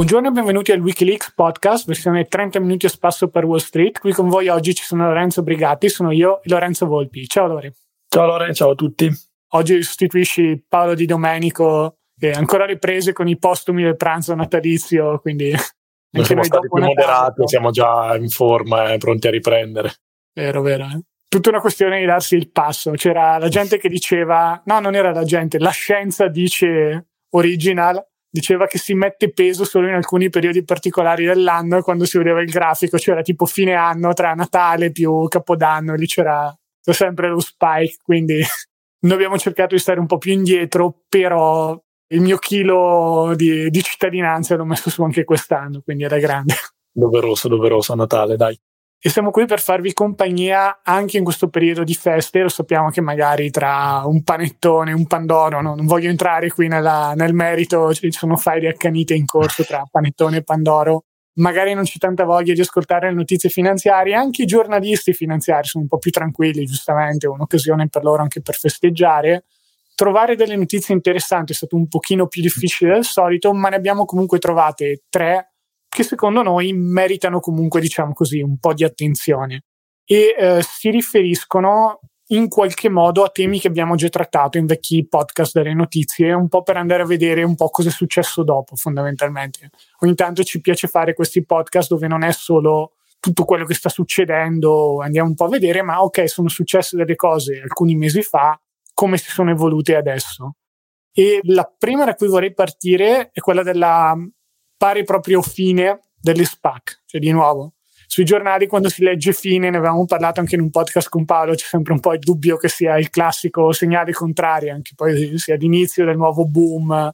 Buongiorno e benvenuti al Wikileaks podcast, versione 30 minuti a spasso per Wall Street. Qui con voi oggi ci sono Lorenzo Brigatti, sono io e Lorenzo Volpi. Ciao Lore. Ciao Lore, ciao a tutti. Oggi sostituisci Paolo Di Domenico, che è ancora riprese con i postumi del pranzo natalizio, quindi... Noi siamo stati più moderati, siamo già in forma e pronti a riprendere. Vero, vero. Eh? Tutta una questione di darsi il passo. C'era la gente che diceva, no, non era la gente, la scienza dice original, diceva che si mette peso solo in alcuni periodi particolari dell'anno quando si vedeva il grafico, c'era tipo fine anno tra Natale più Capodanno, lì c'era sempre lo spike, quindi noi abbiamo cercato di stare un po' più indietro, però il mio chilo di, di cittadinanza l'ho messo su anche quest'anno, quindi era grande. Doveroso, doveroso a Natale, dai. E siamo qui per farvi compagnia anche in questo periodo di feste. Lo sappiamo che magari tra un panettone un pandoro, no? non voglio entrare qui nella, nel merito, ci sono file accanite in corso tra panettone e pandoro. Magari non c'è tanta voglia di ascoltare le notizie finanziarie, anche i giornalisti finanziari sono un po' più tranquilli, giustamente, è un'occasione per loro anche per festeggiare. Trovare delle notizie interessanti è stato un pochino più difficile del solito, ma ne abbiamo comunque trovate tre che secondo noi meritano comunque, diciamo così, un po' di attenzione e eh, si riferiscono in qualche modo a temi che abbiamo già trattato in vecchi podcast delle notizie, un po' per andare a vedere un po' cosa è successo dopo, fondamentalmente. Ogni tanto ci piace fare questi podcast dove non è solo tutto quello che sta succedendo, andiamo un po' a vedere, ma ok, sono successe delle cose alcuni mesi fa, come si sono evolute adesso. E la prima da cui vorrei partire è quella della pare proprio fine delle SPAC. Cioè, di nuovo, sui giornali quando si legge fine, ne avevamo parlato anche in un podcast con Paolo, c'è sempre un po' il dubbio che sia il classico segnale contrario, anche poi sia l'inizio del nuovo boom,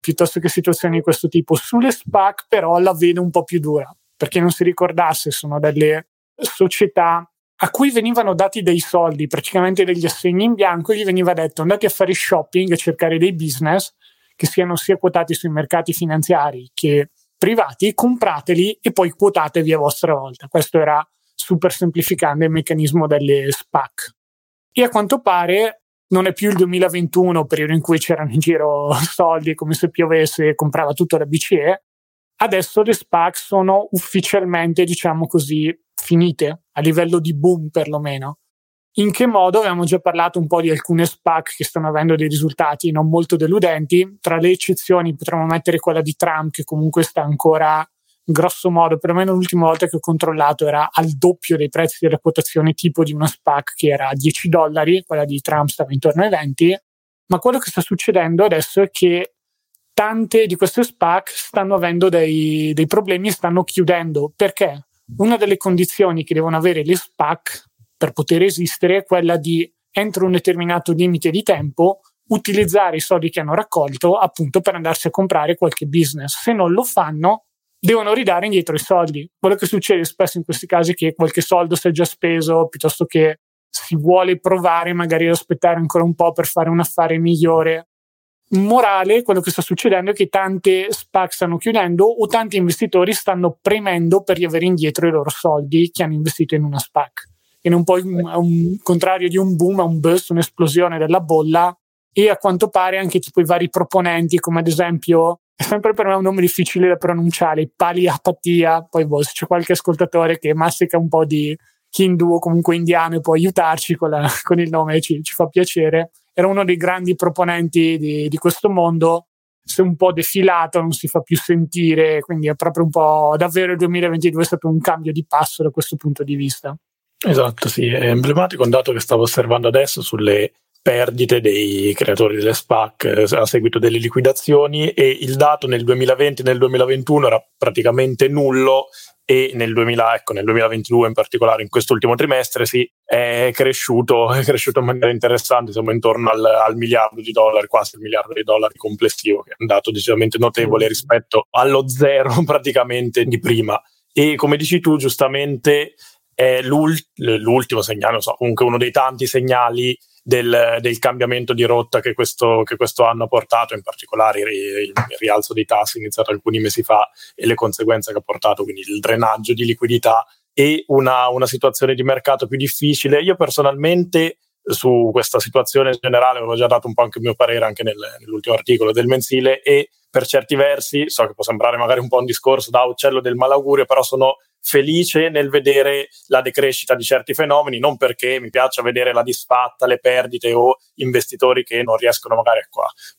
piuttosto che situazioni di questo tipo. Sulle SPAC però la vedo un po' più dura, perché non si ricordasse, sono delle società a cui venivano dati dei soldi, praticamente degli assegni in bianco, e gli veniva detto andate a fare shopping e cercare dei business che siano sia quotati sui mercati finanziari che privati, comprateli e poi quotatevi a vostra volta. Questo era super semplificando il meccanismo delle SPAC. E a quanto pare non è più il 2021, periodo in cui c'erano in giro soldi come se piovesse e comprava tutto la BCE. Adesso le SPAC sono ufficialmente, diciamo così, finite a livello di boom perlomeno. In che modo? Abbiamo già parlato un po' di alcune SPAC che stanno avendo dei risultati non molto deludenti. Tra le eccezioni potremmo mettere quella di Trump, che comunque sta ancora grosso modo, perlomeno l'ultima volta che ho controllato, era al doppio dei prezzi della quotazione tipo di una SPAC che era a 10 dollari, quella di Trump stava intorno ai 20. Ma quello che sta succedendo adesso è che tante di queste SPAC stanno avendo dei, dei problemi e stanno chiudendo. Perché? Una delle condizioni che devono avere le SPAC per poter esistere è quella di, entro un determinato limite di tempo, utilizzare i soldi che hanno raccolto appunto per andarsi a comprare qualche business. Se non lo fanno, devono ridare indietro i soldi. Quello che succede spesso in questi casi è che qualche soldo si è già speso piuttosto che si vuole provare magari ad aspettare ancora un po' per fare un affare migliore. Morale, quello che sta succedendo è che tante SPAC stanno chiudendo o tanti investitori stanno premendo per riavere indietro i loro soldi che hanno investito in una SPAC che non poi a un contrario di un boom, a un burst, un'esplosione della bolla. E a quanto pare anche tipo i vari proponenti come ad esempio è sempre per me un nome difficile da pronunciare Pali Apatia poi boh, se c'è qualche ascoltatore che mastica un po' di hindu o comunque indiano e può aiutarci con, la, con il nome ci, ci, fa piacere. Era uno dei grandi proponenti di, di questo mondo. È un po' defilato, non si fa più sentire, quindi è proprio un po' davvero il 2022 è stato un cambio di passo da questo punto di vista. Esatto, sì, è emblematico un dato che stavo osservando adesso sulle perdite dei creatori delle SPAC eh, a seguito delle liquidazioni e il dato nel 2020 e nel 2021 era praticamente nullo e nel, 2000, ecco, nel 2022 in particolare in quest'ultimo trimestre sì, è cresciuto, è cresciuto in maniera interessante, siamo intorno al, al miliardo di dollari, quasi il miliardo di dollari complessivo, che è un dato decisamente notevole rispetto allo zero praticamente di prima. E come dici tu giustamente è l'ultimo segnale, non so, comunque uno dei tanti segnali del, del cambiamento di rotta che questo, che questo, anno ha portato, in particolare il, il rialzo dei tassi iniziato alcuni mesi fa e le conseguenze che ha portato, quindi il drenaggio di liquidità e una, una situazione di mercato più difficile. Io personalmente su questa situazione generale, avevo già dato un po' anche il mio parere anche nel, nell'ultimo articolo del mensile e per certi versi, so che può sembrare magari un po' un discorso da uccello del malaugurio, però sono felice nel vedere la decrescita di certi fenomeni, non perché mi piaccia vedere la disfatta, le perdite o investitori che non riescono magari a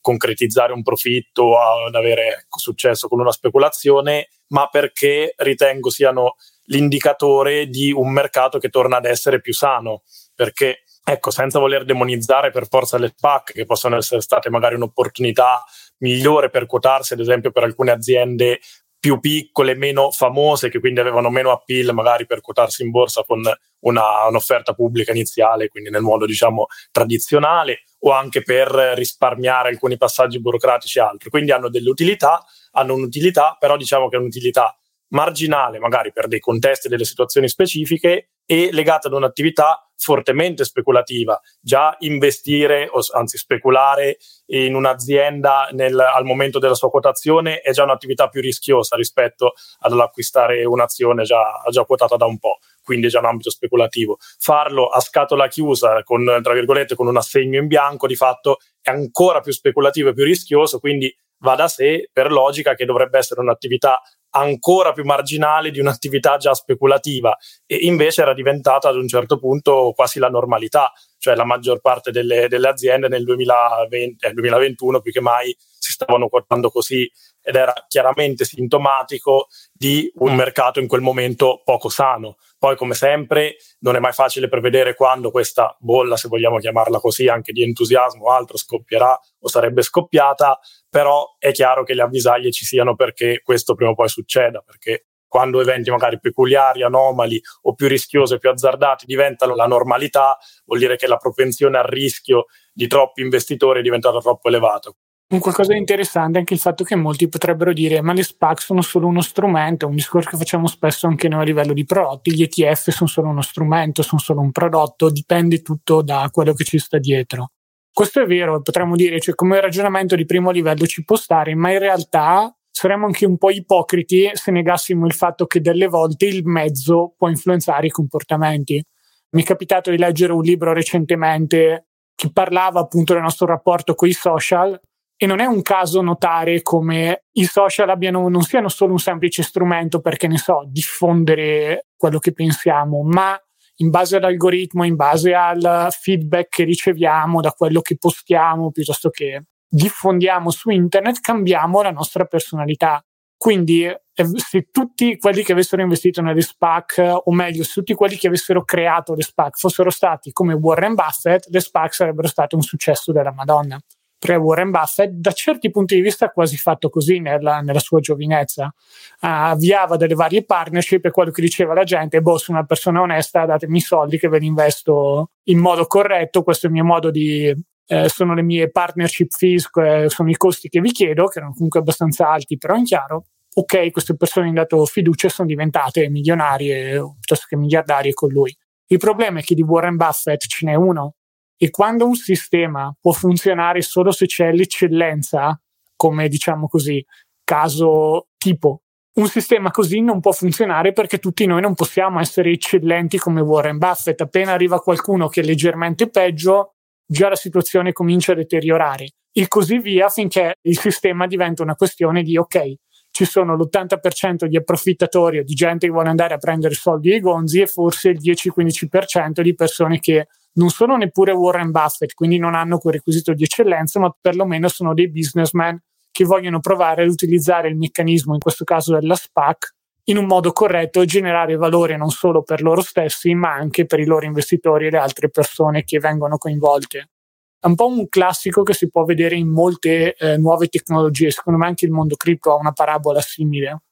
concretizzare un profitto o ad avere successo con una speculazione, ma perché ritengo siano l'indicatore di un mercato che torna ad essere più sano, perché ecco, senza voler demonizzare per forza le SPAC, che possono essere state magari un'opportunità migliore per quotarsi, ad esempio per alcune aziende più piccole, meno famose, che quindi avevano meno appeal magari per quotarsi in borsa con una, un'offerta pubblica iniziale, quindi nel modo diciamo tradizionale, o anche per risparmiare alcuni passaggi burocratici e altro. Quindi hanno delle utilità, hanno un'utilità, però diciamo che è un'utilità marginale, magari per dei contesti e delle situazioni specifiche, e legata ad un'attività fortemente speculativa. Già investire, anzi speculare in un'azienda nel, al momento della sua quotazione è già un'attività più rischiosa rispetto ad acquistare un'azione già, già quotata da un po' quindi è già un ambito speculativo. Farlo a scatola chiusa, con, tra virgolette, con un assegno in bianco, di fatto è ancora più speculativo e più rischioso, quindi va da sé, per logica, che dovrebbe essere un'attività ancora più marginale di un'attività già speculativa e invece era diventata ad un certo punto quasi la normalità, cioè la maggior parte delle, delle aziende nel 2020, eh, 2021 più che mai si stavano quotando così ed era chiaramente sintomatico di un mercato in quel momento poco sano. Poi, come sempre, non è mai facile prevedere quando questa bolla, se vogliamo chiamarla così, anche di entusiasmo o altro, scoppierà o sarebbe scoppiata, però è chiaro che le avvisaglie ci siano perché questo prima o poi succeda, perché quando eventi magari peculiari, anomali o più rischiosi, più azzardati diventano la normalità, vuol dire che la propensione al rischio di troppi investitori è diventata troppo elevata. Un qualcosa di interessante è anche il fatto che molti potrebbero dire ma le SPAC sono solo uno strumento, un discorso che facciamo spesso anche noi a livello di prodotti, gli ETF sono solo uno strumento, sono solo un prodotto, dipende tutto da quello che ci sta dietro. Questo è vero, potremmo dire, cioè come ragionamento di primo livello ci può stare, ma in realtà saremmo anche un po' ipocriti se negassimo il fatto che delle volte il mezzo può influenzare i comportamenti. Mi è capitato di leggere un libro recentemente che parlava appunto del nostro rapporto con i social e non è un caso notare come i social abbiano, non siano solo un semplice strumento per, che ne so, diffondere quello che pensiamo, ma in base all'algoritmo, in base al feedback che riceviamo da quello che postiamo, piuttosto che diffondiamo su internet, cambiamo la nostra personalità. Quindi eh, se tutti quelli che avessero investito nelle SPAC, o meglio, se tutti quelli che avessero creato le SPAC fossero stati come Warren Buffett, le SPAC sarebbero state un successo della Madonna pre Warren Buffett, da certi punti di vista ha quasi fatto così nella, nella sua giovinezza. Uh, avviava delle varie partnership e quello che diceva la gente, boh, sono una persona onesta, datemi i soldi che ve li investo in modo corretto, questo è il mio modo di... Eh, sono le mie partnership fees, eh, sono i costi che vi chiedo, che erano comunque abbastanza alti, però in chiaro, ok, queste persone hanno dato fiducia e sono diventate milionarie piuttosto che miliardarie con lui. Il problema è che di Warren Buffett ce n'è uno e quando un sistema può funzionare solo se c'è l'eccellenza, come diciamo così, caso tipo, un sistema così non può funzionare perché tutti noi non possiamo essere eccellenti come Warren Buffett. Appena arriva qualcuno che è leggermente peggio, già la situazione comincia a deteriorare e così via finché il sistema diventa una questione di ok, ci sono l'80% di approfittatori o di gente che vuole andare a prendere soldi ai gonzi e forse il 10-15% di persone che non sono neppure Warren Buffett, quindi non hanno quel requisito di eccellenza, ma perlomeno sono dei businessmen che vogliono provare ad utilizzare il meccanismo, in questo caso della SPAC, in un modo corretto e generare valore non solo per loro stessi, ma anche per i loro investitori e le altre persone che vengono coinvolte. È un po' un classico che si può vedere in molte eh, nuove tecnologie, secondo me anche il mondo cripto ha una parabola simile.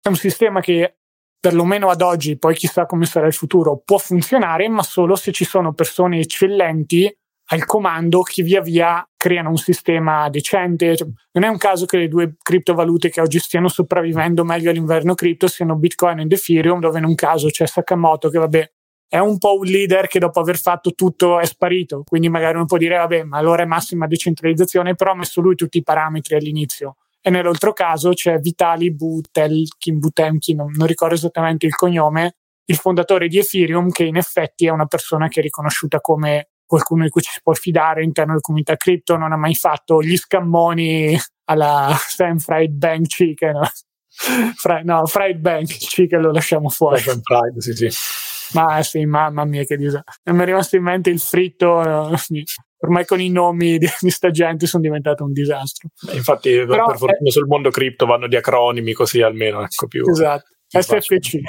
È un sistema che perlomeno ad oggi, poi chissà come sarà il futuro, può funzionare, ma solo se ci sono persone eccellenti al comando che via via creano un sistema decente. Cioè, non è un caso che le due criptovalute che oggi stiano sopravvivendo meglio all'inverno cripto siano Bitcoin ed Ethereum, dove in un caso c'è Sakamoto che vabbè è un po' un leader che dopo aver fatto tutto è sparito, quindi magari uno può dire vabbè ma allora è massima decentralizzazione, però ha messo lui tutti i parametri all'inizio e nell'altro caso c'è Vitali Butelkin, Butemkin, non, non ricordo esattamente il cognome, il fondatore di Ethereum, che in effetti è una persona che è riconosciuta come qualcuno di cui ci si può fidare all'interno della comunità cripto, non ha mai fatto gli scammoni alla Sam Fried Bank Chicken. Fra, no, Fried Bank Chicken lo lasciamo fuori. Fried, sì, sì. Ma sì, mamma mia, che disastro. Mi è rimasto in mente il fritto. Ormai con i nomi di, di sta gente sono diventato un disastro. Eh, infatti, Però, per fortuna sul mondo cripto vanno di acronimi, così almeno ecco più. Esatto. SFC.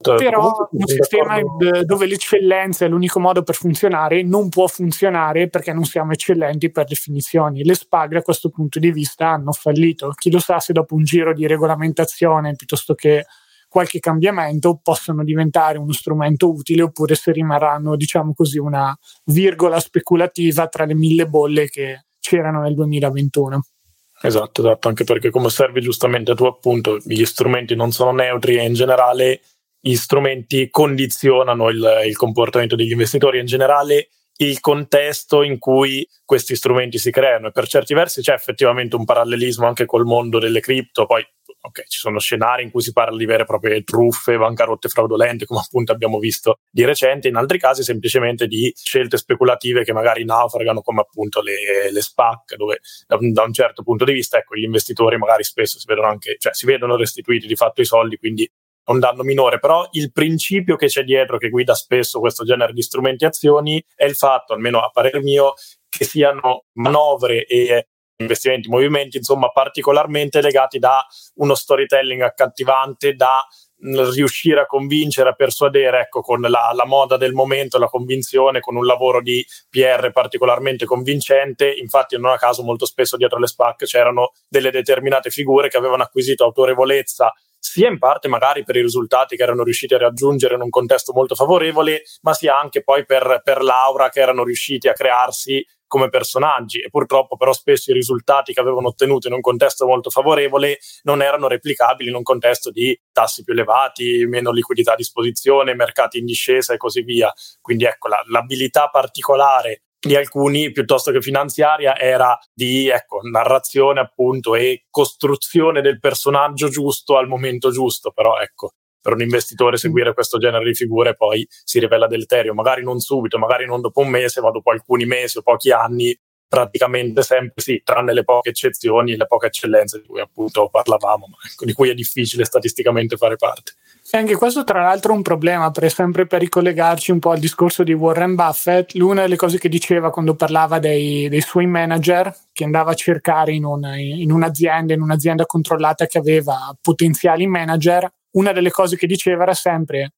Però un sistema dove l'eccellenza è l'unico modo per funzionare non può funzionare perché non siamo eccellenti per definizioni. Le SPAG da questo punto di vista hanno fallito. Chi lo sa se dopo un giro di regolamentazione piuttosto che qualche cambiamento possono diventare uno strumento utile oppure se rimarranno, diciamo così, una virgola speculativa tra le mille bolle che c'erano nel 2021. Esatto, esatto, anche perché come osservi giustamente tu appunto, gli strumenti non sono neutri e in generale gli strumenti condizionano il, il comportamento degli investitori in generale il contesto in cui questi strumenti si creano e per certi versi c'è effettivamente un parallelismo anche col mondo delle cripto, poi ok, ci sono scenari in cui si parla di vere e proprie truffe, bancarotte fraudolente, come appunto abbiamo visto di recente, in altri casi semplicemente di scelte speculative che magari naufragano come appunto le, le SPAC, dove da, da, un certo punto di vista ecco, gli investitori magari spesso si vedono anche, cioè si vedono restituiti di fatto i soldi, quindi un danno minore, però il principio che c'è dietro, che guida spesso questo genere di strumenti e azioni, è il fatto, almeno a parer mio, che siano manovre e investimenti, movimenti, insomma, particolarmente legati da uno storytelling accattivante, da riuscire a convincere, a persuadere, ecco, con la, la, moda del momento, la convinzione, con un lavoro di PR particolarmente convincente. Infatti, non a caso, molto spesso dietro le SPAC c'erano delle determinate figure che avevano acquisito autorevolezza sia in parte magari per i risultati che erano riusciti a raggiungere in un contesto molto favorevole, ma sia anche poi per, per l'aura che erano riusciti a crearsi come personaggi e purtroppo però spesso i risultati che avevano ottenuto in un contesto molto favorevole non erano replicabili in un contesto di tassi più elevati, meno liquidità a disposizione, mercati in discesa e così via. Quindi ecco, la, l'abilità particolare di alcuni piuttosto che finanziaria era di ecco, narrazione appunto e costruzione del personaggio giusto al momento giusto, però ecco, per un investitore seguire questo genere di figure poi si rivela deleterio, magari non subito, magari non dopo un mese, ma dopo alcuni mesi o pochi anni, praticamente sempre sì, tranne le poche eccezioni, le poche eccellenze di cui appunto parlavamo, ma ecco, di cui è difficile statisticamente fare parte. E anche questo, tra l'altro, è un problema, per sempre per ricollegarci un po' al discorso di Warren Buffett. Una delle cose che diceva quando parlava dei, dei suoi manager, che andava a cercare in, una, in un'azienda, in un'azienda controllata che aveva potenziali manager, una delle cose che diceva era sempre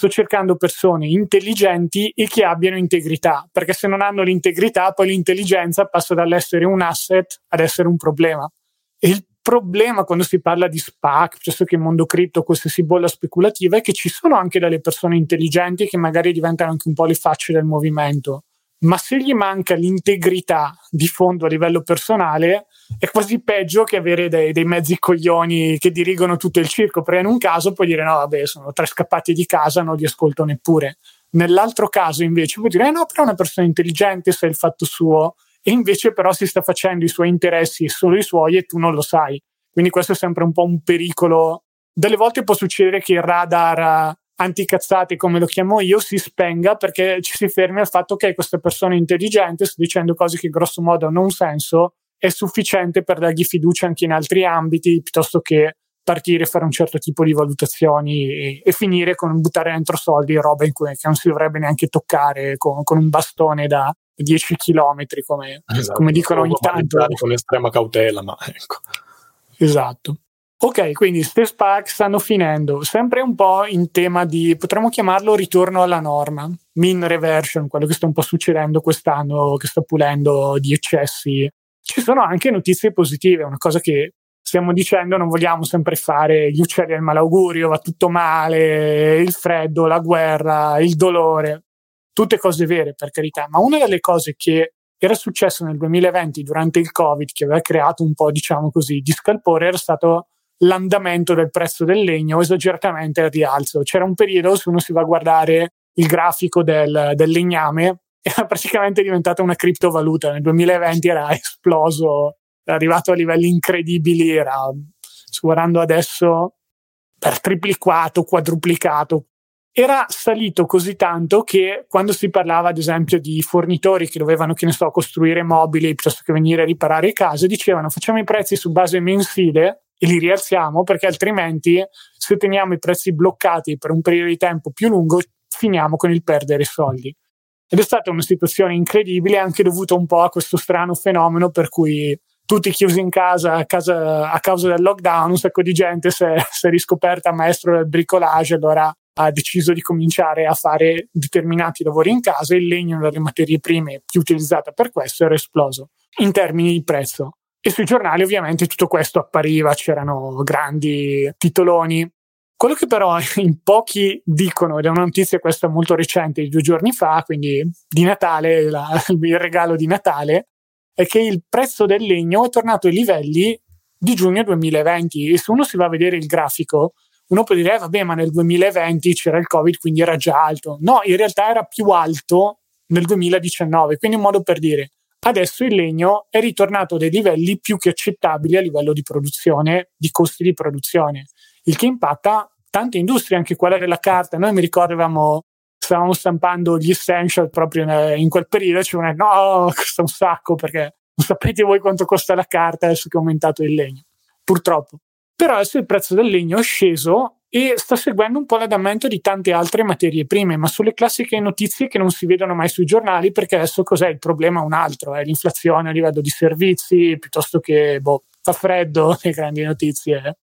sto cercando persone intelligenti e che abbiano integrità, perché se non hanno l'integrità, poi l'intelligenza passa dall'essere un asset ad essere un problema. E il problema quando si parla di SPAC, piuttosto che mondo cripto, qualsiasi bolla speculativa, è che ci sono anche delle persone intelligenti che magari diventano anche un po' le facce del movimento. Ma se gli manca l'integrità di fondo a livello personale, è quasi peggio che avere dei, dei, mezzi coglioni che dirigono tutto il circo, perché in un caso puoi dire no, vabbè, sono tre scappati di casa, non li ascolto neppure. Nell'altro caso invece puoi dire eh no, però è una persona intelligente, sa il fatto suo, e invece però si sta facendo i suoi interessi e solo i suoi e tu non lo sai. Quindi questo è sempre un po' un pericolo. Delle volte può succedere che il radar anticazzate, come lo chiamo io, si spenga perché ci si fermi al fatto che questa persona intelligente sta dicendo cose che grosso modo hanno un senso, è sufficiente per dargli fiducia anche in altri ambiti, piuttosto che partire, fare un certo tipo di valutazioni e, e finire con buttare dentro soldi, roba in cui, che non si dovrebbe neanche toccare con, con un bastone da 10 km, come, esatto, come dicono ogni tanto. Con estrema cautela, ma ecco. Esatto. Ok, quindi queste SPAC stanno finendo, sempre un po' in tema di, potremmo chiamarlo ritorno alla norma, mean reversion, quello che sta un po' succedendo quest'anno, che sta pulendo di eccessi. Ci sono anche notizie positive, una cosa che stiamo dicendo, non vogliamo sempre fare gli uccelli al malaugurio, va tutto male, il freddo, la guerra, il dolore, tutte cose vere per carità, ma una delle cose che era successo nel 2020 durante il Covid, che aveva creato un po', diciamo così, di scalpore, era stato l'andamento del prezzo del legno esageratamente al rialzo. C'era un periodo, se uno si va a guardare il grafico del, del legname, era praticamente diventata una criptovaluta. Nel 2020 era esploso, era arrivato a livelli incredibili, era, guardando adesso, per triplicato, quadruplicato. era salito così tanto che quando si parlava ad esempio di fornitori che dovevano, che ne so, costruire mobili piuttosto che venire a riparare case, dicevano facciamo i prezzi su base mensile e li rialziamo perché altrimenti se teniamo i prezzi bloccati per un periodo di tempo più lungo finiamo con il perdere soldi. Ed è stata una situazione incredibile anche dovuta un po' a questo strano fenomeno per cui tutti chiusi in casa a, casa, a causa del lockdown, un sacco di gente si è, si è riscoperta maestro del bricolage, allora ha deciso di cominciare a fare determinati lavori in casa. Il legno una delle materie prime più utilizzate per questo era esploso in termini di prezzo. E sui giornali ovviamente tutto questo appariva, c'erano grandi titoloni. Quello che però in pochi dicono, ed è una notizia questa molto recente, di due giorni fa, quindi di Natale, la, il regalo di Natale, è che il prezzo del legno è tornato ai livelli di giugno 2020 e se uno si va a vedere il grafico uno può dire eh, vabbè ma nel 2020 c'era il covid quindi era già alto no in realtà era più alto nel 2019 quindi un modo per dire adesso il legno è ritornato a dei livelli più che accettabili a livello di produzione di costi di produzione. Il che impatta tante industrie anche quella della carta. Noi mi ricordavamo stavamo stampando gli essential proprio in quel periodo, ci cioè, no, costa un sacco perché non sapete voi quanto costa la carta adesso che è aumentato il legno, purtroppo. Però adesso il prezzo del legno è sceso e sta seguendo un po' l'andamento di tante altre materie prime, ma sulle classiche notizie che non si vedono mai sui giornali, perché adesso cos'è il problema? Un altro, è l'inflazione a livello di servizi, piuttosto che boh, fa freddo, le grandi notizie.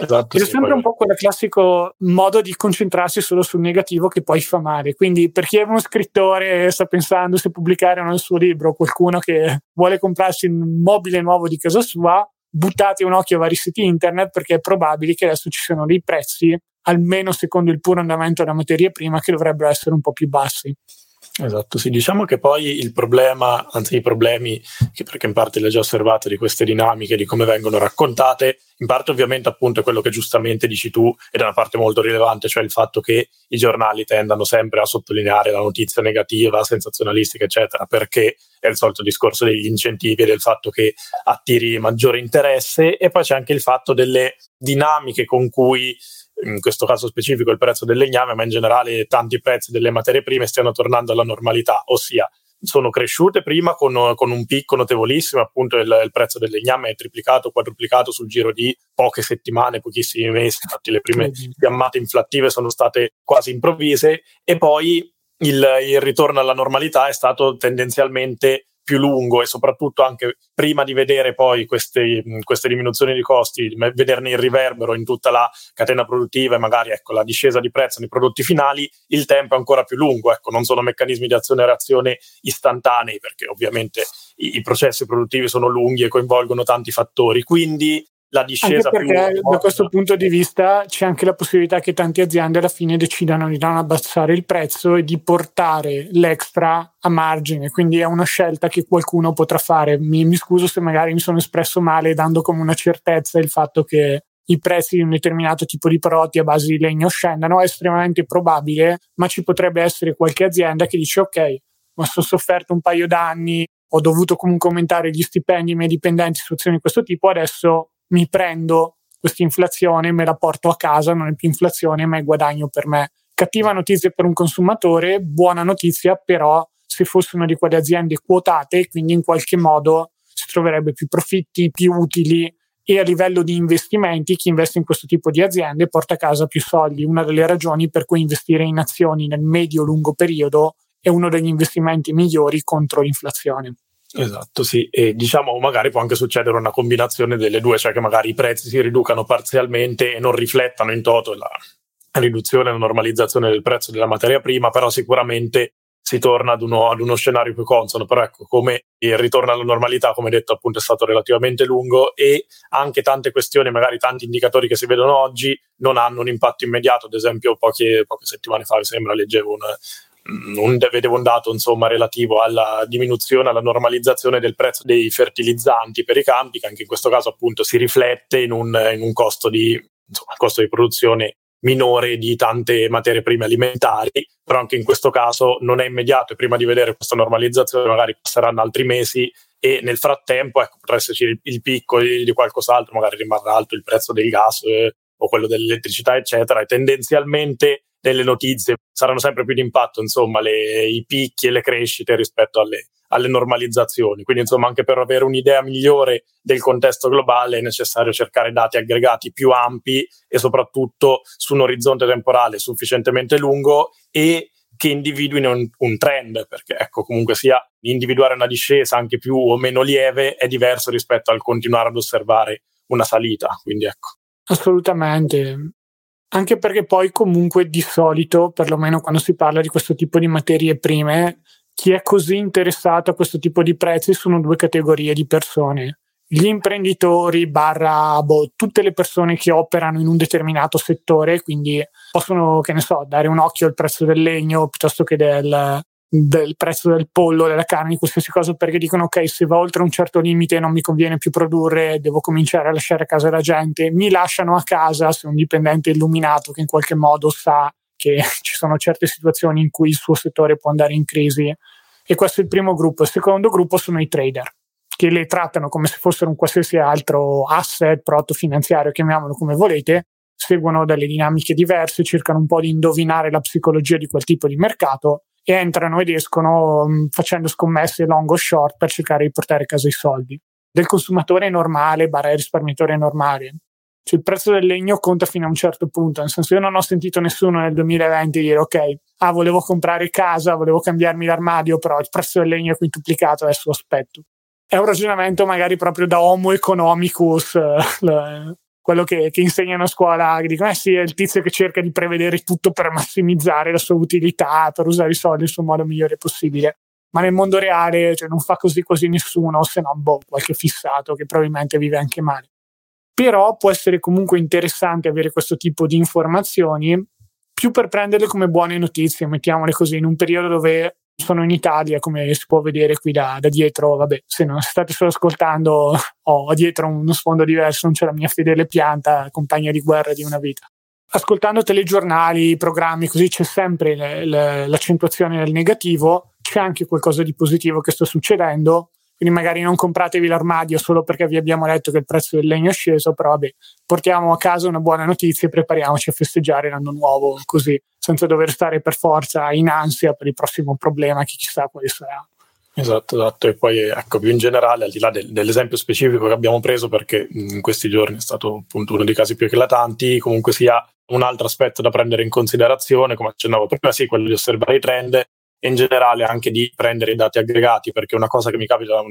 Esatto, è sì, sempre poi... un po' quel classico modo di concentrarsi solo sul negativo che poi fa male. Quindi, per chi è uno scrittore e sta pensando se pubblicare o no il suo libro, qualcuno che vuole comprarsi un mobile nuovo di casa sua, buttate un occhio a vari siti internet perché è probabile che adesso ci siano dei prezzi, almeno secondo il puro andamento della materia prima, che dovrebbero essere un po' più bassi. Esatto, sì, diciamo che poi il problema, anzi i problemi, che perché in parte le ho già osservate di queste dinamiche, di come vengono raccontate, in parte ovviamente appunto è quello che giustamente dici tu ed è una parte molto rilevante, cioè il fatto che i giornali tendano sempre a sottolineare la notizia negativa, sensazionalistica, eccetera, perché è il solito discorso degli incentivi e del fatto che attiri maggiore interesse e poi c'è anche il fatto delle dinamiche con cui in questo caso specifico il prezzo del legname, ma in generale tanti prezzi delle materie prime stiano tornando alla normalità, ossia sono cresciute prima con, con un picco notevolissimo, appunto il, il, prezzo del legname è triplicato, quadruplicato sul giro di poche settimane, pochissimi mesi, infatti le prime fiammate inflattive sono state quasi improvvise e poi il, il ritorno alla normalità è stato tendenzialmente più lungo e soprattutto anche prima di vedere poi queste, queste diminuzioni di costi, vederne il riverbero in tutta la catena produttiva e magari ecco, la discesa di prezzo nei prodotti finali, il tempo è ancora più lungo. Ecco, non sono meccanismi di azione e reazione istantanei perché ovviamente i, i processi produttivi sono lunghi e coinvolgono tanti fattori. Quindi la discesa anche perché da questo punto di vista c'è anche la possibilità che tante aziende alla fine decidano di non abbassare il prezzo e di portare l'extra a margine. Quindi è una scelta che qualcuno potrà fare. Mi, mi scuso se magari mi sono espresso male dando come una certezza il fatto che i prezzi di un determinato tipo di prodotti a base di legno scendano. È estremamente probabile ma ci potrebbe essere qualche azienda che dice ok ma sono sofferto un paio d'anni ho dovuto comunque aumentare gli stipendi ai miei dipendenti situazioni di questo tipo adesso mi prendo questa inflazione, me la porto a casa, non è più inflazione, ma è guadagno per me. Cattiva notizia per un consumatore, buona notizia però se fosse una di quelle aziende quotate, quindi in qualche modo si troverebbe più profitti, più utili e a livello di investimenti chi investe in questo tipo di aziende porta a casa più soldi. Una delle ragioni per cui investire in azioni nel medio-lungo periodo è uno degli investimenti migliori contro l'inflazione. Esatto, sì, e diciamo magari può anche succedere una combinazione delle due, cioè che magari i prezzi si riducano parzialmente e non riflettano in toto la riduzione e la normalizzazione del prezzo della materia prima, però sicuramente si torna ad uno, ad uno scenario più consono, però ecco come il ritorno alla normalità, come detto appunto è stato relativamente lungo e anche tante questioni, magari tanti indicatori che si vedono oggi non hanno un impatto immediato, ad esempio poche, poche settimane fa mi sembra leggevo un, un, vedevo un dato insomma, relativo alla diminuzione, alla normalizzazione del prezzo dei fertilizzanti per i campi, che anche in questo caso appunto si riflette in un, in un costo, di, insomma, costo di produzione minore di tante materie prime alimentari, però anche in questo caso non è immediato e prima di vedere questa normalizzazione magari passeranno altri mesi e nel frattempo ecco, potrà esserci il, il picco di, di, qualcos'altro, magari rimarrà alto il prezzo del gas eh, o quello dell'elettricità, eccetera, e tendenzialmente delle notizie saranno sempre più d'impatto, insomma, le, i picchi e le crescite rispetto alle, alle normalizzazioni. Quindi, insomma, anche per avere un'idea migliore del contesto globale è necessario cercare dati aggregati più ampi e soprattutto su un orizzonte temporale sufficientemente lungo e che individuino un, un, trend, perché ecco, comunque sia individuare una discesa anche più o meno lieve è diverso rispetto al continuare ad osservare una salita. Quindi ecco. Assolutamente. Anche perché poi comunque di solito, perlomeno quando si parla di questo tipo di materie prime, chi è così interessato a questo tipo di prezzi sono due categorie di persone. Gli imprenditori barra boh, tutte le persone che operano in un determinato settore, quindi possono, che ne so, dare un occhio al prezzo del legno piuttosto che del, del prezzo del pollo, della carne, di qualsiasi cosa, perché dicono ok, se va oltre un certo limite non mi conviene più produrre, devo cominciare a lasciare a casa la gente, mi lasciano a casa se un dipendente illuminato che in qualche modo sa che ci sono certe situazioni in cui il suo settore può andare in crisi. E questo è il primo gruppo. Il secondo gruppo sono i trader, che le trattano come se fossero un qualsiasi altro asset, prodotto finanziario, chiamiamolo come volete, seguono delle dinamiche diverse, cercano un po' di indovinare la psicologia di quel tipo di mercato e entrano ed escono mh, mm, facendo scommesse long o short per cercare di portare a casa i soldi. Del consumatore normale, barra risparmiatore normale, cioè, il prezzo del legno conta fino a un certo punto, nel senso io non ho sentito nessuno nel 2020 dire ok, ah volevo comprare casa, volevo cambiarmi l'armadio, però il prezzo del legno è quintuplicato, adesso aspetto. È un ragionamento magari proprio da homo economicus, quello che, che, insegnano a scuola, che dicono eh sì, è il tizio che cerca di prevedere tutto per massimizzare la sua utilità, per usare i soldi nel suo modo migliore possibile. Ma nel mondo reale cioè, non fa così così nessuno, se no boh, qualche fissato che probabilmente vive anche male però può essere comunque interessante avere questo tipo di informazioni più per prenderle come buone notizie, mettiamole così, in un periodo dove sono in Italia, come si può vedere qui da, da dietro, vabbè, se non state solo ascoltando, ho dietro uno sfondo diverso, non c'è la mia fedele pianta, compagna di guerra di una vita. Ascoltando telegiornali, programmi, così c'è sempre le, le, l'accentuazione del negativo, c'è anche qualcosa di positivo che sta succedendo, quindi magari non compratevi l'armadio solo perché vi abbiamo detto che il prezzo del legno è sceso, però vabbè, portiamo a casa una buona notizia e prepariamoci a festeggiare l'anno nuovo così, senza dover stare per forza in ansia per il prossimo problema che chissà quale sarà. Esatto, esatto. E poi ecco, più in generale, al di là del, dell'esempio specifico che abbiamo preso, perché in questi giorni è stato appunto uno dei casi più eclatanti, comunque sia un altro aspetto da prendere in considerazione, come accennavo prima, sì, quello di osservare i trend e in generale anche di prendere i dati aggregati, perché una cosa che mi capita,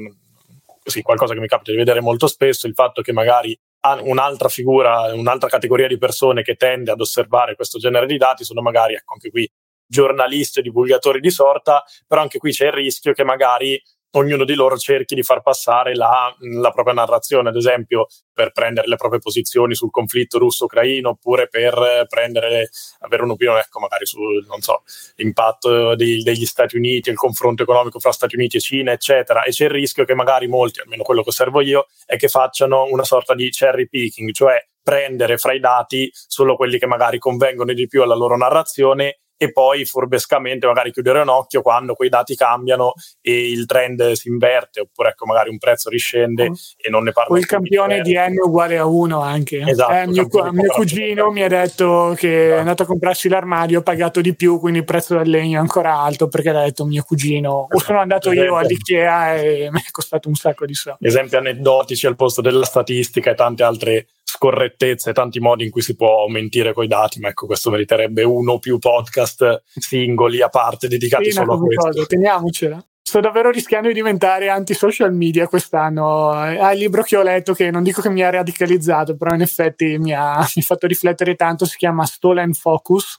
sì, qualcosa che mi capita di vedere molto spesso è il fatto che magari un'altra figura, un'altra categoria di persone che tende ad osservare questo genere di dati sono magari, ecco anche qui, giornalisti e divulgatori di sorta, però anche qui c'è il rischio che magari ognuno di loro cerchi di far passare la, la, propria narrazione, ad esempio per prendere le proprie posizioni sul conflitto russo-ucraino oppure per prendere, avere un'opinione, ecco, magari sul, so, l'impatto dei, degli Stati Uniti, il confronto economico fra Stati Uniti e Cina, eccetera. E c'è il rischio che magari molti, almeno quello che osservo io, è che facciano una sorta di cherry picking, cioè prendere fra i dati solo quelli che magari convengono di più alla loro narrazione e poi furbescamente magari chiudere un occhio quando quei dati cambiano e il trend si inverte oppure ecco magari un prezzo riscende mm. e non ne parlo. O il campione di N uguale a 1 anche. Esatto, eh, mio, mio cugino mi ha detto che esatto. è andato a comprarsi l'armadio, ha pagato di più, quindi il prezzo del legno è ancora alto perché l'ha detto mio cugino. O sono andato io all'IKEA e mi è costato un sacco di soldi. Esempi aneddotici al posto della statistica e tante altre scorrettezze, tanti modi in cui si può mentire con i dati, ma ecco, questo meriterebbe uno o più podcast singoli a parte dedicati sì, solo a questo. Cosa, teniamocela. Sto davvero rischiando di diventare anti-social media quest'anno. Ah, il libro che ho letto, che non dico che mi ha radicalizzato, però in effetti mi ha, mi ha fatto riflettere tanto, si chiama Stolen Focus.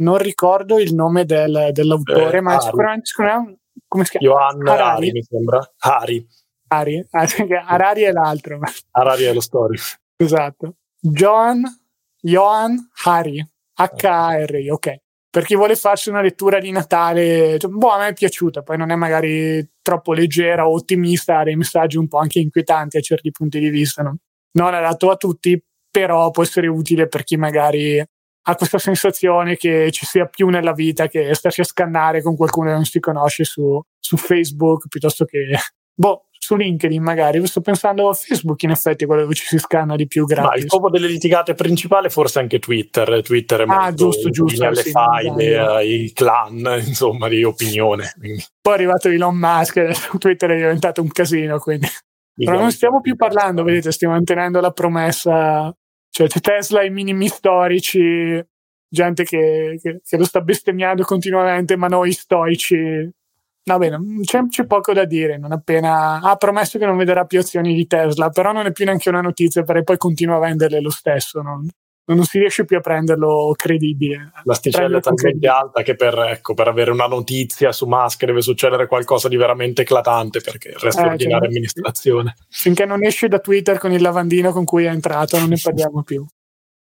Non ricordo il nome del, dell'autore, eh, ma Ari. sicuramente, sicuramente come si chiama? Johan Harari. Ari, mi sembra. Ari. Ari, Harari è l'altro. Harari è lo story. Esatto. Johan, Johan Hari, H-A-R-I, ok. Per chi vuole farsi una lettura di Natale, cioè, boh, a me è piaciuta, poi non è magari troppo leggera o ottimista, ha dei messaggi un po' anche inquietanti a certi punti di vista. No? Non adatto a tutti, però può essere utile per chi magari ha questa sensazione che ci sia più nella vita che starsi a scannare con qualcuno che non si conosce su, su Facebook piuttosto che boh, su LinkedIn magari, sto pensando a Facebook in effetti quello dove ci si scanna di più gratis. Ma il scopo delle litigate principale forse anche Twitter, Twitter è ah, molto giusto, giusto, alle sì, faide, ai clan, insomma, di opinione. Quindi. Poi è arrivato Elon Musk, adesso Twitter è diventato un casino, quindi... Però non stiamo più parlando, vedete, stiamo mantenendo la promessa, cioè Tesla i minimi storici, gente che, che, che lo sta bestemmiando continuamente, ma noi stoici Va bene, c'è, c'è, poco da dire. Non appena ha promesso che non vedrà più azioni di Tesla, però non è più neanche una notizia perché poi continua a venderle lo stesso. Non, non si riesce più a prenderlo credibile. L'asticella è talmente alta che per, ecco, per, avere una notizia su Musk deve succedere qualcosa di veramente eclatante perché il resto eh, ordinaria cioè, amministrazione. Finché non esce da Twitter con il lavandino con cui è entrato, non ne parliamo più.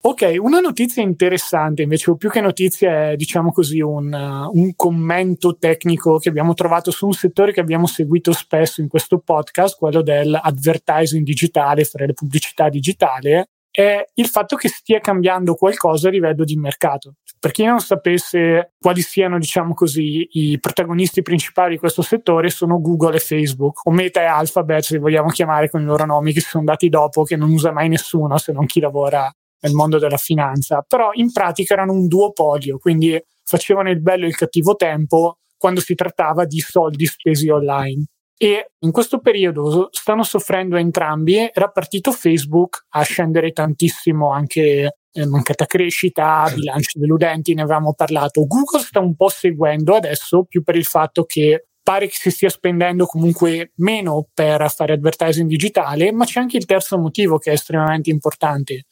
Ok, una notizia interessante invece, o più che notizia è diciamo così un, uh, un, commento tecnico che abbiamo trovato su un settore che abbiamo seguito spesso in questo podcast, quello dell'advertising digitale, fare le pubblicità digitale, è il fatto che stia cambiando qualcosa a livello di mercato. Per chi non sapesse quali siano, diciamo così, i protagonisti principali di questo settore sono Google e Facebook, o Meta e Alphabet, se li vogliamo chiamare con i loro nomi che si sono dati dopo, che non usa mai nessuno se non chi lavora nel mondo della finanza, però in pratica erano un duopolio, quindi facevano il bello e il cattivo tempo quando si trattava di soldi spesi online. E in questo periodo stanno soffrendo entrambi. Era partito Facebook a scendere tantissimo anche eh, mancata crescita, bilanci deludenti, ne avevamo parlato. Google sta un po' seguendo adesso più per il fatto che pare che si stia spendendo comunque meno per fare advertising digitale, ma c'è anche il terzo motivo che è estremamente importante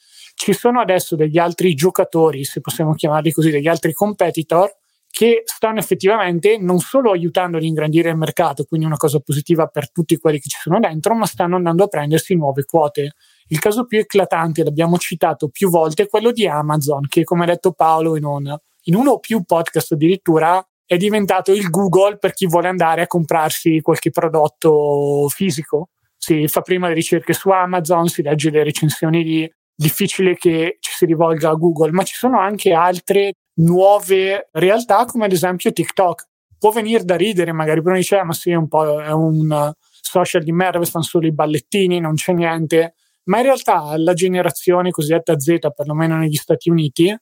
ci sono adesso degli altri giocatori, se possiamo chiamarli così, degli altri competitor che stanno effettivamente non solo aiutando ad ingrandire il mercato, quindi una cosa positiva per tutti quelli che ci sono dentro, ma stanno andando a prendersi nuove quote. Il caso più eclatante, l'abbiamo citato più volte, è quello di Amazon, che come ha detto Paolo in, un, in uno o più podcast addirittura è diventato il Google per chi vuole andare a comprarsi qualche prodotto fisico. Si fa prima le ricerche su Amazon, si legge le recensioni di difficile che ci si rivolga a Google, ma ci sono anche altre nuove realtà come ad esempio TikTok. Può venire da ridere, magari però dice, ah, ma sì, è un po' è un social di merda, stanno solo i ballettini, non c'è niente. Ma in realtà la generazione cosiddetta Z, perlomeno negli Stati Uniti,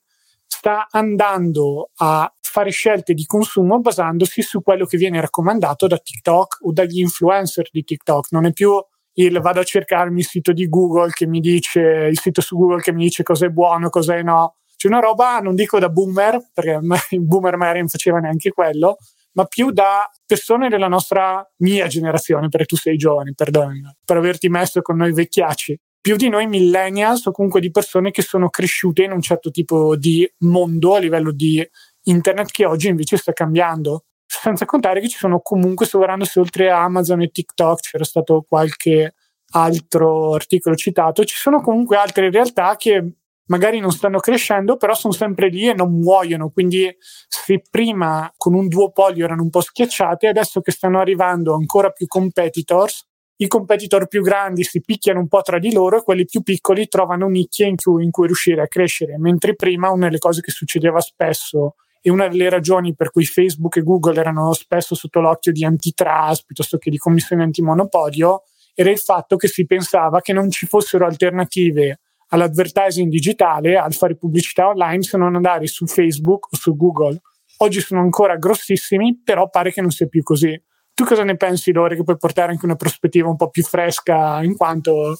sta andando a fare scelte di consumo basandosi su quello che viene raccomandato da TikTok o dagli influencer di TikTok. Non è più il vado a cercarmi il sito di Google che mi dice, il sito su Google che mi dice cosa è buono, cosa è no. C'è una roba, non dico da boomer, perché il boomer magari non faceva neanche quello, ma più da persone della nostra mia generazione, perché tu sei giovane, perdonami, per averti messo con noi vecchiacci, più di noi millennials o comunque di persone che sono cresciute in un certo tipo di mondo a livello di internet che oggi invece sta cambiando senza contare che ci sono comunque, sovrandosi oltre a Amazon e TikTok, c'era stato qualche altro articolo citato, ci sono comunque altre realtà che magari non stanno crescendo, però sono sempre lì e non muoiono. Quindi se prima con un duopolio erano un po' schiacciate, adesso che stanno arrivando ancora più competitors, i competitor più grandi si picchiano un po' tra di loro e quelli più piccoli trovano nicchie in cui, in cui riuscire a crescere. Mentre prima una delle cose che succedeva spesso e una delle ragioni per cui Facebook e Google erano spesso sotto l'occhio di antitrust piuttosto che di commissione antimonopolio era il fatto che si pensava che non ci fossero alternative all'advertising digitale, al fare pubblicità online, se non andare su Facebook o su Google. Oggi sono ancora grossissimi, però pare che non sia più così. Tu cosa ne pensi, Lore, che puoi portare anche una prospettiva un po' più fresca, in quanto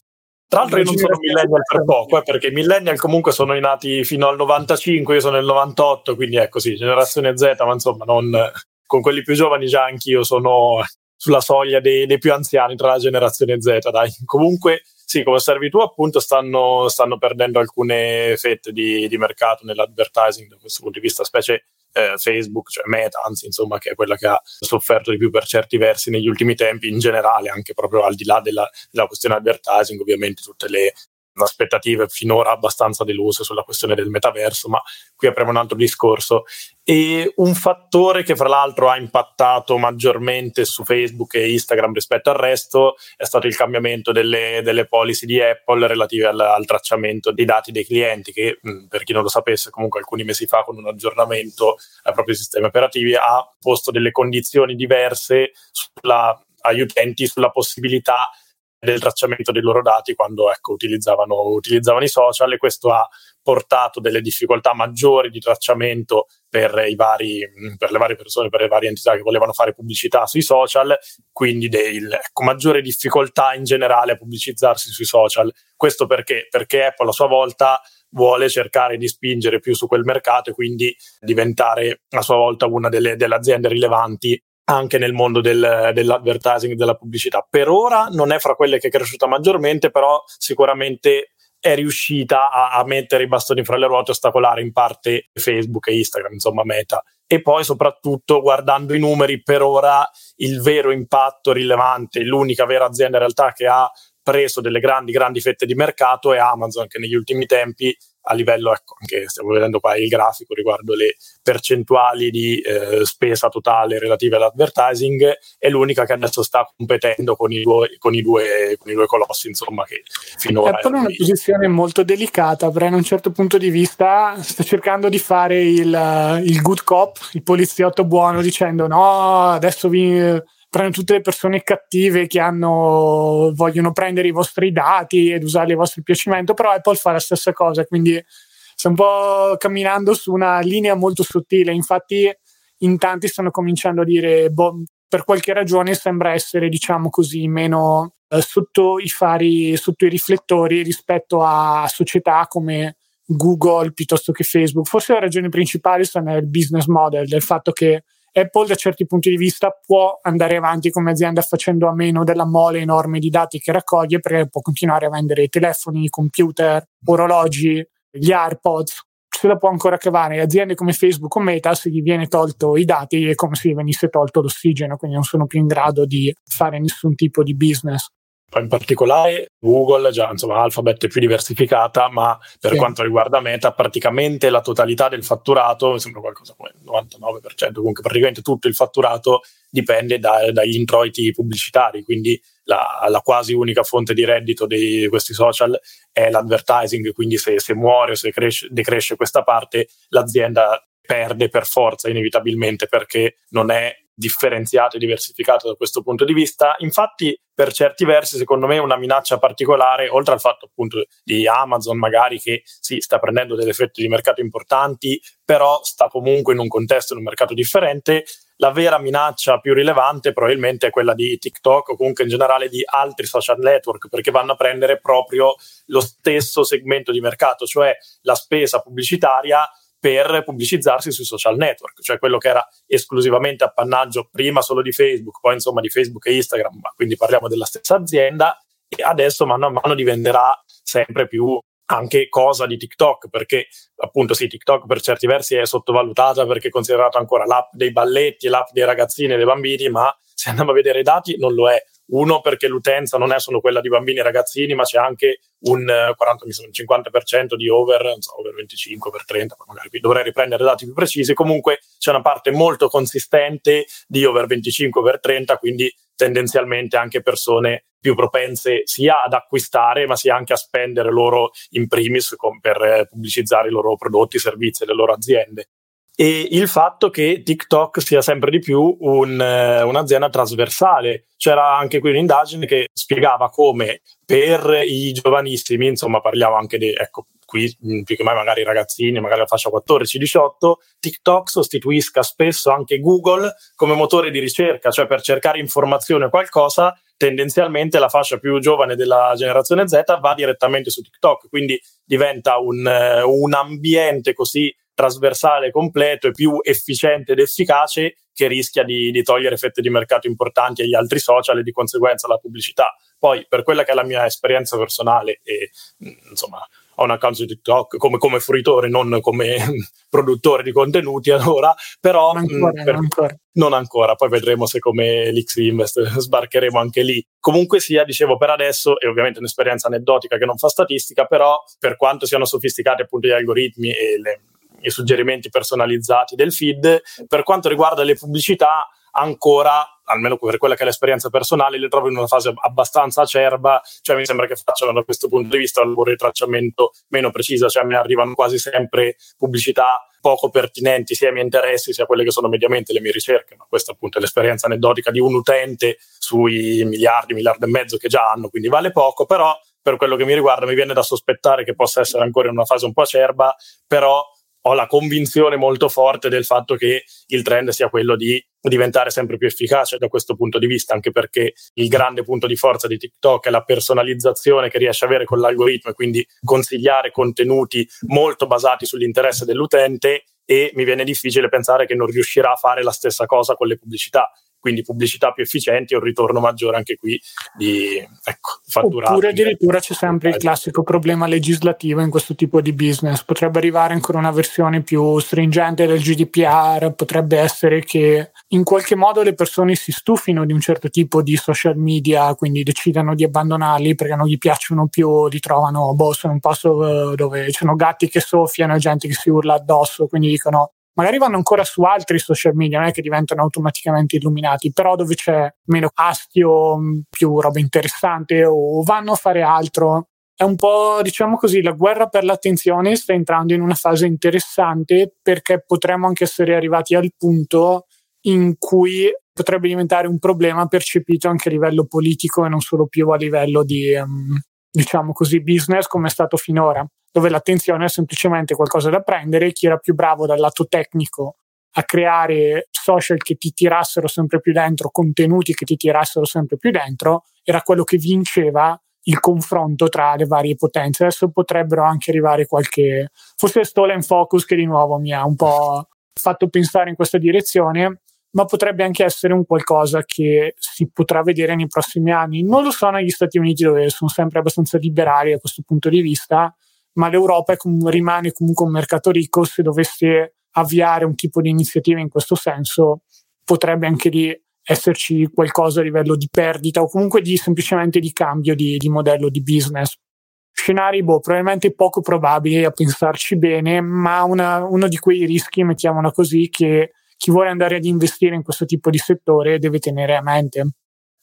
tra l'altro io non sono millennial per poco, eh, perché i millennial comunque sono nati fino al 95, io sono nel 98, quindi è così, generazione Z, ma insomma non, con quelli più giovani già anch'io sono sulla soglia dei, dei, più anziani tra la generazione Z, dai. Comunque sì, come osservi tu appunto stanno, stanno perdendo alcune fette di, di mercato nell'advertising da questo punto di vista, specie eh, Facebook, cioè Meta, anzi, insomma, che è quella che ha sofferto di più per certi versi negli ultimi tempi, in generale, anche proprio al di là della, della questione advertising, ovviamente tutte le aspettative finora abbastanza deluse sulla questione del metaverso, ma qui apriamo un altro discorso. E un fattore che fra l'altro ha impattato maggiormente su Facebook e Instagram rispetto al resto è stato il cambiamento delle, delle policy di Apple relative al, al, tracciamento dei dati dei clienti che per chi non lo sapesse comunque alcuni mesi fa con un aggiornamento ai propri sistemi operativi ha posto delle condizioni diverse sulla agli utenti sulla possibilità del tracciamento dei loro dati quando ecco, utilizzavano, utilizzavano i social e questo ha portato delle difficoltà maggiori di tracciamento per, vari, per, le varie persone, per le varie entità che volevano fare pubblicità sui social, quindi del, ecco, maggiore difficoltà in generale a pubblicizzarsi sui social. Questo perché? Perché Apple a sua volta vuole cercare di spingere più su quel mercato e quindi diventare a sua volta una delle, delle aziende rilevanti anche nel mondo del, dell'advertising e della pubblicità. Per ora non è fra quelle che è cresciuta maggiormente, però sicuramente è riuscita a, a mettere i bastoni fra le ruote, ostacolare in parte Facebook e Instagram, insomma Meta. E poi soprattutto guardando i numeri, per ora il vero impatto rilevante, l'unica vera azienda in realtà che ha preso delle grandi, grandi fette di mercato è Amazon, che negli ultimi tempi a livello, ecco, anche stiamo vedendo qua il grafico riguardo le percentuali di eh, spesa totale relative all'advertising, è l'unica che adesso sta competendo con i due, con i due, con i due colossi, insomma, che finora... Apple è una posizione molto delicata, perché da un certo punto di vista sta cercando di fare il, il good cop, il poliziotto buono, dicendo no, adesso vi prende tutte le persone cattive che hanno, vogliono prendere i vostri dati ed usarli a vostro piacimento, però Apple fa la stessa cosa, quindi sta un po' camminando su una linea molto sottile. Infatti, in tanti stanno cominciando a dire, boh, per qualche ragione sembra essere, diciamo così, meno eh, sotto i fari, sotto i riflettori rispetto a società come Google piuttosto che Facebook. Forse la ragione principale sta nel business model, del fatto che Apple da certi punti di vista può andare avanti come azienda facendo a meno della mole enorme di dati che raccoglie perché può continuare a vendere telefoni, computer, orologi, gli AirPods. Se la può ancora cavare. Aziende come Facebook o Meta, se gli viene tolto i dati, è come se gli venisse tolto l'ossigeno, quindi non sono più in grado di fare nessun tipo di business in particolare Google, già insomma Alphabet è più diversificata, ma per sì. quanto riguarda Meta, praticamente la totalità del fatturato, mi sembra qualcosa come il 99%, comunque praticamente tutto il fatturato dipende da, dagli introiti pubblicitari, quindi la, la, quasi unica fonte di reddito di questi social è l'advertising, quindi se, se muore o se cresce, decresce questa parte, l'azienda perde per forza inevitabilmente perché non è differenziato e diversificato da questo punto di vista. Infatti, per certi versi, secondo me, una minaccia particolare, oltre al fatto appunto di Amazon, magari che sì, sta prendendo delle fette di mercato importanti, però sta comunque in un contesto, in un mercato differente. La vera minaccia più rilevante probabilmente è quella di TikTok o comunque in generale di altri social network, perché vanno a prendere proprio lo stesso segmento di mercato, cioè la spesa pubblicitaria per pubblicizzarsi sui social network, cioè quello che era esclusivamente appannaggio prima solo di Facebook, poi insomma di Facebook e Instagram, ma quindi parliamo della stessa azienda e adesso mano a mano diventerà sempre più anche cosa di TikTok, perché appunto sì, TikTok per certi versi è sottovalutata perché è considerato ancora l'app dei balletti, l'app dei ragazzini e dei bambini, ma se andiamo a vedere i dati non lo è. Uno perché l'utenza non è solo quella di bambini e ragazzini, ma c'è anche un 40, mi un 50% di over, so, over 25, over 30, magari qui dovrei riprendere dati più precisi. Comunque c'è una parte molto consistente di over 25, over 30, quindi tendenzialmente anche persone più propense sia ad acquistare, ma sia anche a spendere loro in primis con, per eh, pubblicizzare i loro prodotti, servizi e le loro aziende e il fatto che TikTok sia sempre di più un, eh, un'azienda trasversale. C'era anche qui un'indagine che spiegava come per i giovanissimi, insomma parliamo anche di, ecco, qui mm, più che mai magari i ragazzini, magari la fascia 14-18, TikTok sostituisca spesso anche Google come motore di ricerca, cioè per cercare informazione o qualcosa, tendenzialmente la fascia più giovane della generazione Z va direttamente su TikTok, quindi diventa un, uh, un ambiente così trasversale, completo e più efficiente ed efficace che rischia di, di, togliere fette di mercato importanti agli altri social e di conseguenza alla pubblicità. Poi, per quella che è la mia esperienza personale e insomma ho un account su TikTok come, come fruitore, non come produttore di contenuti ad ora, però non ancora, per, non ancora. non ancora. Poi vedremo se come l'X Invest sbarcheremo anche lì. Comunque sia, dicevo per adesso, e ovviamente un'esperienza aneddotica che non fa statistica, però per quanto siano sofisticati appunto gli algoritmi e le, i suggerimenti personalizzati del feed. Per quanto riguarda le pubblicità, ancora almeno per quella che è l'esperienza personale, le trovo in una fase abbastanza acerba, cioè mi sembra che facciano da questo punto di vista un lavoro di tracciamento meno preciso, cioè mi arrivano quasi sempre pubblicità poco pertinenti sia ai miei interessi sia a quelle che sono mediamente le mie ricerche, ma questa appunto è l'esperienza aneddotica di un utente sui miliardi, miliardi e mezzo che già hanno, quindi vale poco, però per quello che mi riguarda mi viene da sospettare che possa essere ancora in una fase un po' acerba, però ho la convinzione molto forte del fatto che il trend sia quello di diventare sempre più efficace da questo punto di vista, anche perché il grande punto di forza di TikTok è la personalizzazione che riesce a avere con l'algoritmo e quindi consigliare contenuti molto basati sull'interesse dell'utente e mi viene difficile pensare che non riuscirà a fare la stessa cosa con le pubblicità quindi pubblicità più efficienti e un ritorno maggiore anche qui di ecco, fatturato. Oppure addirittura c'è sempre il classico problema legislativo in questo tipo di business. Potrebbe arrivare ancora una versione più stringente del GDPR, potrebbe essere che in qualche modo le persone si stufino di un certo tipo di social media, quindi decidano di abbandonarli perché non gli piacciono più, li trovano, boh, sono un posto eh, dove ci sono gatti che soffiano e gente che si urla addosso, quindi dicono magari vanno ancora su altri social media, non è che diventano automaticamente illuminati, però dove c'è meno astio, più roba interessante o vanno a fare altro. È un po', diciamo così, la guerra per l'attenzione sta entrando in una fase interessante perché potremmo anche essere arrivati al punto in cui potrebbe diventare un problema percepito anche a livello politico e non solo più a livello di, um, diciamo così, business come è stato finora dove l'attenzione è semplicemente qualcosa da prendere, chi era più bravo dal lato tecnico a creare social che ti tirassero sempre più dentro, contenuti che ti tirassero sempre più dentro, era quello che vinceva il confronto tra le varie potenze. Adesso potrebbero anche arrivare qualche, forse Stolen Focus che di nuovo mi ha un po' fatto pensare in questa direzione, ma potrebbe anche essere un qualcosa che si potrà vedere nei prossimi anni. Non lo so negli Stati Uniti dove sono sempre abbastanza liberali da questo punto di vista, ma l'Europa com- rimane comunque un mercato ricco, se dovesse avviare un tipo di iniziativa in questo senso potrebbe anche lì esserci qualcosa a livello di perdita o comunque di semplicemente di cambio di, di modello di business. Scenari, boh, probabilmente poco probabili a pensarci bene, ma una, uno di quei rischi, mettiamola così, che chi vuole andare ad investire in questo tipo di settore deve tenere a mente.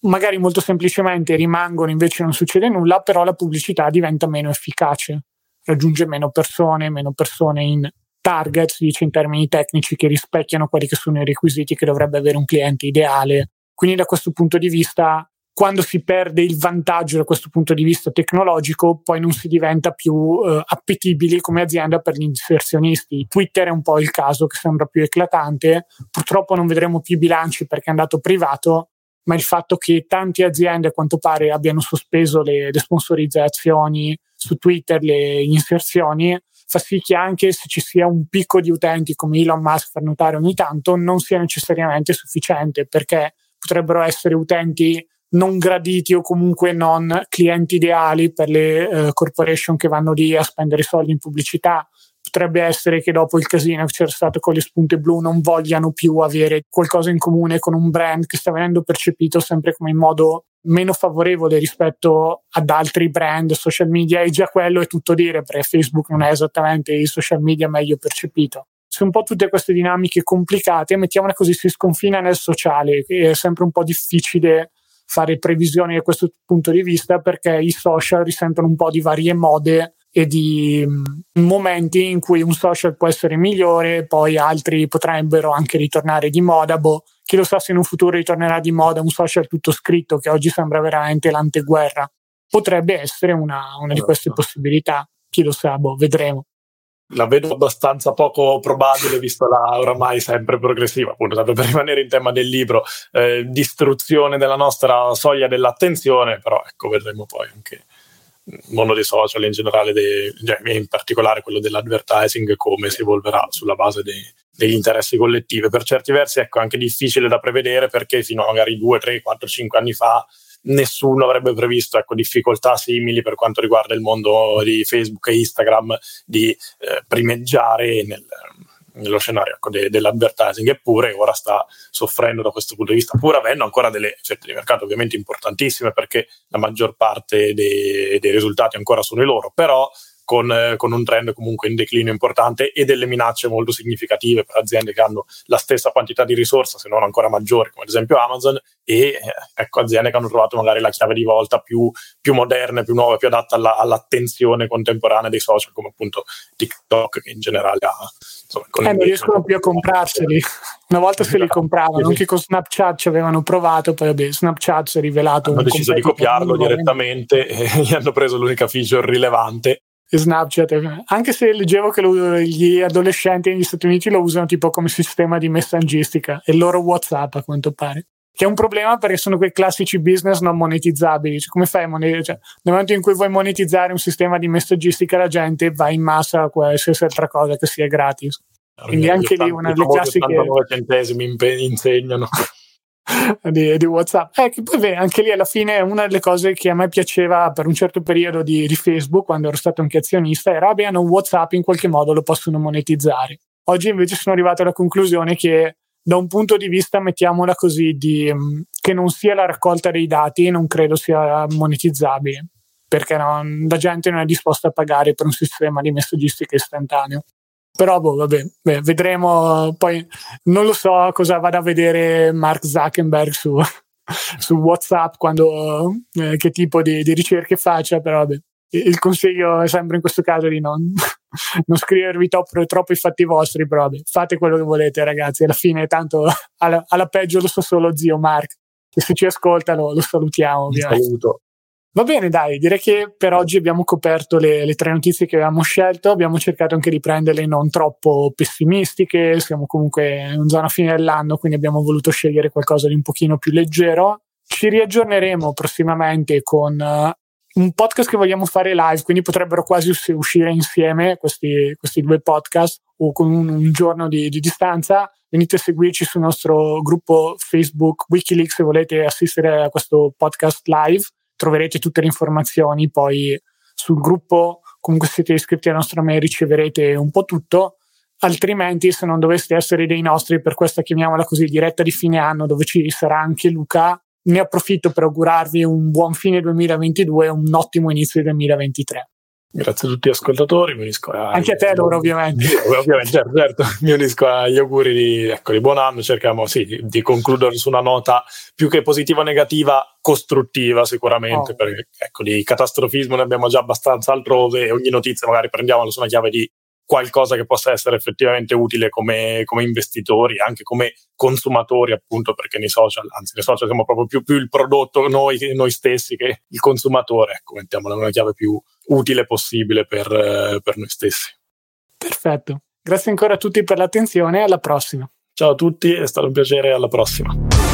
Magari molto semplicemente rimangono, invece non succede nulla, però la pubblicità diventa meno efficace raggiunge meno persone, meno persone in target, si dice in termini tecnici, che rispecchiano quelli che sono i requisiti che dovrebbe avere un cliente ideale. Quindi da questo punto di vista, quando si perde il vantaggio da questo punto di vista tecnologico, poi non si diventa più eh, appetibili come azienda per gli inserzionisti. Twitter è un po' il caso che sembra più eclatante. Purtroppo non vedremo più i bilanci perché è andato privato, ma il fatto che tante aziende a quanto pare abbiano sospeso le, le sponsorizzazioni su Twitter, le inserzioni, fa sì che anche se ci sia un picco di utenti come Elon Musk fa notare ogni tanto, non sia necessariamente sufficiente perché potrebbero essere utenti non graditi o comunque non clienti ideali per le uh, corporation che vanno lì a spendere soldi in pubblicità potrebbe essere che dopo il casino che c'era stato con le spunte blu non vogliano più avere qualcosa in comune con un brand che sta venendo percepito sempre come in modo meno favorevole rispetto ad altri brand social media e già quello è tutto dire perché Facebook non è esattamente il social media meglio percepito. Sono un po' tutte queste dinamiche complicate, mettiamole così, si sconfina nel sociale, è sempre un po' difficile fare previsioni da questo punto di vista perché i social risentono un po' di varie mode e di mm, momenti in cui un social può essere migliore, poi altri potrebbero anche ritornare di moda. Boh, chi lo sa se in un futuro ritornerà di moda un social tutto scritto che oggi sembra veramente l'anteguerra. Potrebbe essere una, una di queste esatto. possibilità, chi lo sa, boh, vedremo la vedo abbastanza poco probabile visto la oramai sempre progressiva, appunto, sempre per rimanere in tema del libro, eh, distruzione della nostra soglia dell'attenzione, però ecco, vedremo poi anche mondo dei social in generale, dei, cioè, in particolare quello dell'advertising, come si evolverà sulla base dei, degli interessi collettivi. Per certi versi ecco, anche difficile da prevedere perché fino a magari 2, 3, 4, 5 anni fa nessuno avrebbe previsto ecco, difficoltà simili per quanto riguarda il mondo di Facebook e Instagram di eh, primeggiare nel, nello scenario ecco, de, dell'advertising, eppure ora sta soffrendo da questo punto di vista, pur avendo ancora delle fette di mercato ovviamente importantissime perché la maggior parte dei, dei risultati ancora sono i loro, però con, eh, con, un trend comunque in declino importante e delle minacce molto significative per aziende che hanno la stessa quantità di risorse, se non ancora maggiori, come ad esempio Amazon, e eh, ecco, aziende che hanno trovato magari la chiave di volta più, più moderna, più nuova, più adatta alla, all'attenzione contemporanea dei social, come appunto TikTok, che in generale ha. Insomma, eh, non riescono più a comprarseli. Una volta se li esatto. compravano, anche con Snapchat ci avevano provato, poi vabbè, Snapchat si è rivelato. Hanno deciso di copiarlo direttamente e gli hanno preso l'unica feature rilevante Snapchat, anche se leggevo che lo, gli adolescenti negli Stati Uniti lo usano tipo come sistema di messaggistica e loro WhatsApp a quanto pare. Che è un problema perché sono quei classici business non monetizzabili. Cioè, come fai a monetizzare? Cioè, nel momento in cui vuoi monetizzare un sistema di messaggistica, la gente va in massa a qualsiasi altra cosa che sia gratis. Quindi anche lì una delle classiche. 89 centesimi insegnano. Di, di, WhatsApp. Eh, che poi anche lì alla fine una delle cose che a me piaceva per un certo periodo di, di Facebook, quando ero stato anche azionista, era che hanno WhatsApp in qualche modo lo possono monetizzare. Oggi invece sono arrivato alla conclusione che da un punto di vista, mettiamola così, di, um, che non sia la raccolta dei dati, non credo sia monetizzabile, perché non, la gente non è disposta a pagare per un sistema di messaggistica istantaneo. Però, boh, vabbè, beh, vedremo. Poi non lo so cosa vada a vedere Mark Zuckerberg su, su WhatsApp, quando, eh, che tipo di, di, ricerche faccia, però vabbè. Il consiglio è sempre in questo caso di non, non scrivervi troppo, troppo, i fatti vostri, però vabbè, fate quello che volete, ragazzi. Alla fine, tanto alla, alla peggio lo so solo zio Mark. E se ci ascolta lo, lo salutiamo. Saluto. Va bene, dai, direi che per oggi abbiamo coperto le, le, tre notizie che avevamo scelto. Abbiamo cercato anche di prenderle non troppo pessimistiche. Siamo comunque in zona fine dell'anno, quindi abbiamo voluto scegliere qualcosa di un pochino più leggero. Ci riaggiorneremo prossimamente con uh, un podcast che vogliamo fare live, quindi potrebbero quasi uscire insieme questi, questi due podcast o con un, un giorno di, di distanza venite a seguirci sul nostro gruppo Facebook Wikileaks se volete assistere a questo podcast live troverete tutte le informazioni poi sul gruppo, comunque siete iscritti alla nostra mail riceverete un po' tutto, altrimenti se non doveste essere dei nostri per questa chiamiamola così diretta di fine anno dove ci sarà anche Luca, ne approfitto per augurarvi un buon fine 2022 e un ottimo inizio 2023. Grazie a tutti gli ascoltatori, mi unisco a... Anche a te loro ovviamente. ovviamente, certo, certo, mi unisco agli auguri di, ecco, di buon anno, cerchiamo sì, di, di, concludere su una nota più che positiva o negativa, costruttiva sicuramente, oh. perché ecco, di catastrofismo ne abbiamo già abbastanza altrove e ogni notizia magari prendiamola su una chiave di qualcosa che possa essere effettivamente utile come, come, investitori, anche come consumatori, appunto, perché nei social, anzi, nei social siamo proprio più, più il prodotto noi, noi, stessi che il consumatore. Ecco, mettiamola una chiave più utile possibile per, eh, per noi stessi. Perfetto. Grazie ancora a tutti per l'attenzione e alla prossima. Ciao a tutti, è stato un piacere, alla prossima.